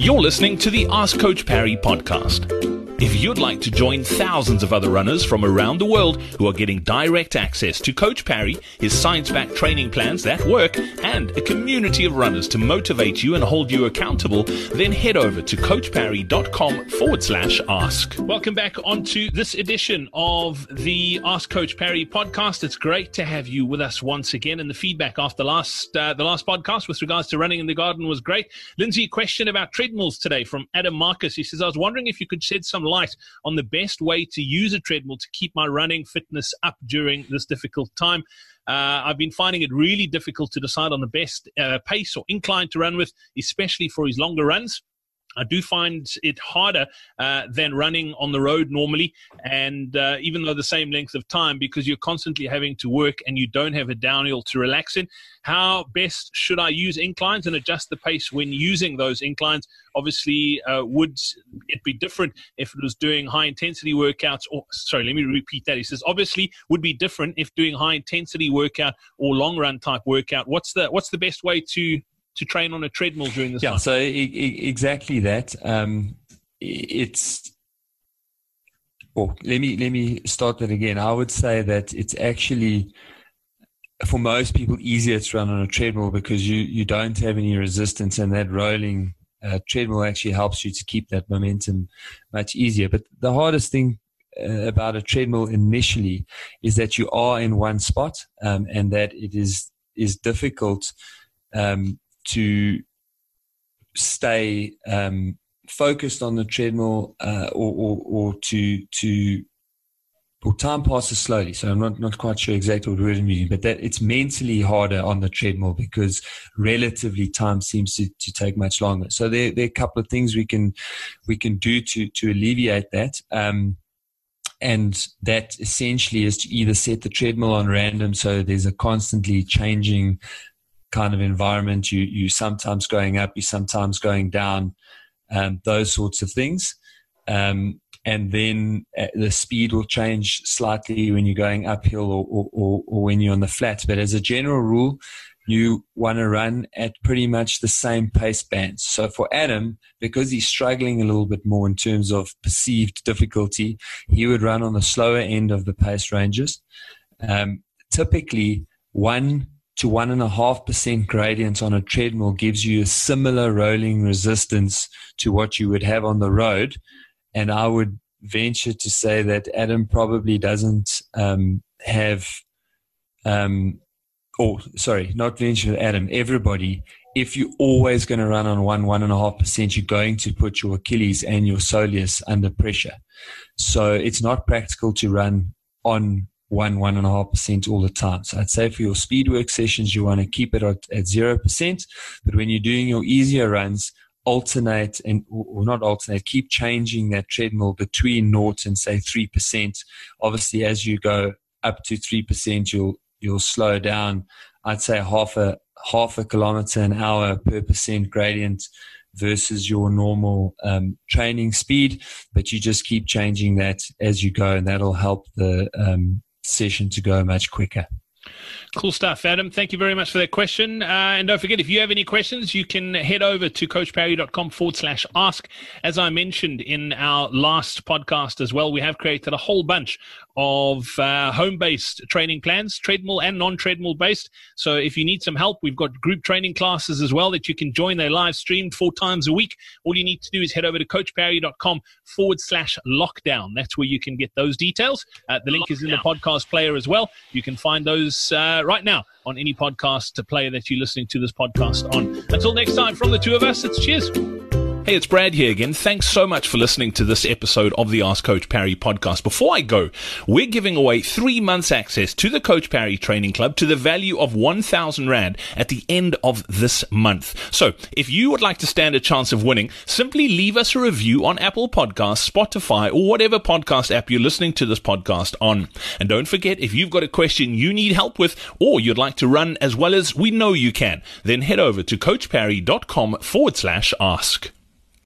You're listening to the Ask Coach Parry podcast. If you'd like to join thousands of other runners from around the world who are getting direct access to Coach Parry, his science-backed training plans that work, and a community of runners to motivate you and hold you accountable, then head over to coachparry.com forward slash ask. Welcome back onto this edition of the Ask Coach Parry podcast. It's great to have you with us once again. And the feedback after last uh, the last podcast with regards to running in the garden was great. Lindsey, question about treadmills today from Adam Marcus. He says, I was wondering if you could shed some light on the best way to use a treadmill to keep my running fitness up during this difficult time. Uh, I've been finding it really difficult to decide on the best uh, pace or incline to run with, especially for his longer runs. I do find it harder uh, than running on the road normally, and uh, even though the same length of time, because you're constantly having to work and you don't have a downhill to relax in. How best should I use inclines and adjust the pace when using those inclines? Obviously, uh, would it be different if it was doing high intensity workouts? Or sorry, let me repeat that. He says obviously would be different if doing high intensity workout or long run type workout. What's the what's the best way to to train on a treadmill during this yeah time? so exactly that. Um, it's well let me let me start that again. I would say that it's actually for most people easier to run on a treadmill because you you don't have any resistance and that rolling uh, treadmill actually helps you to keep that momentum much easier. But the hardest thing uh, about a treadmill initially is that you are in one spot um, and that it is is difficult um, to stay um, focused on the treadmill uh, or, or, or, to to or time passes slowly. So I'm not, not quite sure exactly what word I'm using, but that it's mentally harder on the treadmill because relatively time seems to, to take much longer. So there, there are a couple of things we can we can do to to alleviate that. Um, and that essentially is to either set the treadmill on random so there's a constantly changing kind of environment. You you sometimes going up, you sometimes going down, um, those sorts of things. Um, and then uh, the speed will change slightly when you're going uphill or, or, or, when you're on the flat. But as a general rule, you want to run at pretty much the same pace bands. So for Adam, because he's struggling a little bit more in terms of perceived difficulty, he would run on the slower end of the pace ranges. Um, typically, one to one and a half percent gradient on a treadmill gives you a similar rolling resistance to what you would have on the road. And I would venture to say that Adam probably doesn't um, have, um, or sorry, not venture Adam, everybody. If you're always going to run on one, one and a half percent, you're going to put your Achilles and your soleus under pressure. So it's not practical to run on one, one and a half percent all the time. So I'd say for your speed work sessions, you want to keep it at zero percent. But when you're doing your easier runs, alternate and or not alternate, keep changing that treadmill between naught and say three percent. Obviously, as you go up to three percent, you'll you'll slow down. I'd say half a half a kilometer an hour per percent gradient versus your normal um, training speed, but you just keep changing that as you go, and that'll help the um, session to go much quicker. Cool stuff, Adam. Thank you very much for that question. Uh, and don't forget, if you have any questions, you can head over to coachparry.com forward slash ask. As I mentioned in our last podcast as well, we have created a whole bunch of uh, home based training plans, treadmill and non treadmill based. So if you need some help, we've got group training classes as well that you can join. They're live streamed four times a week. All you need to do is head over to coachparry.com forward slash lockdown. That's where you can get those details. Uh, the link is in the podcast player as well. You can find those uh, right now on any podcast to play that you're listening to this podcast on. Until next time, from the two of us, it's cheers. Hey, it's Brad here again. Thanks so much for listening to this episode of the Ask Coach Parry podcast. Before I go, we're giving away three months access to the Coach Parry Training Club to the value of 1,000 Rand at the end of this month. So if you would like to stand a chance of winning, simply leave us a review on Apple Podcasts, Spotify, or whatever podcast app you're listening to this podcast on. And don't forget, if you've got a question you need help with, or you'd like to run as well as we know you can, then head over to coachparry.com forward slash ask.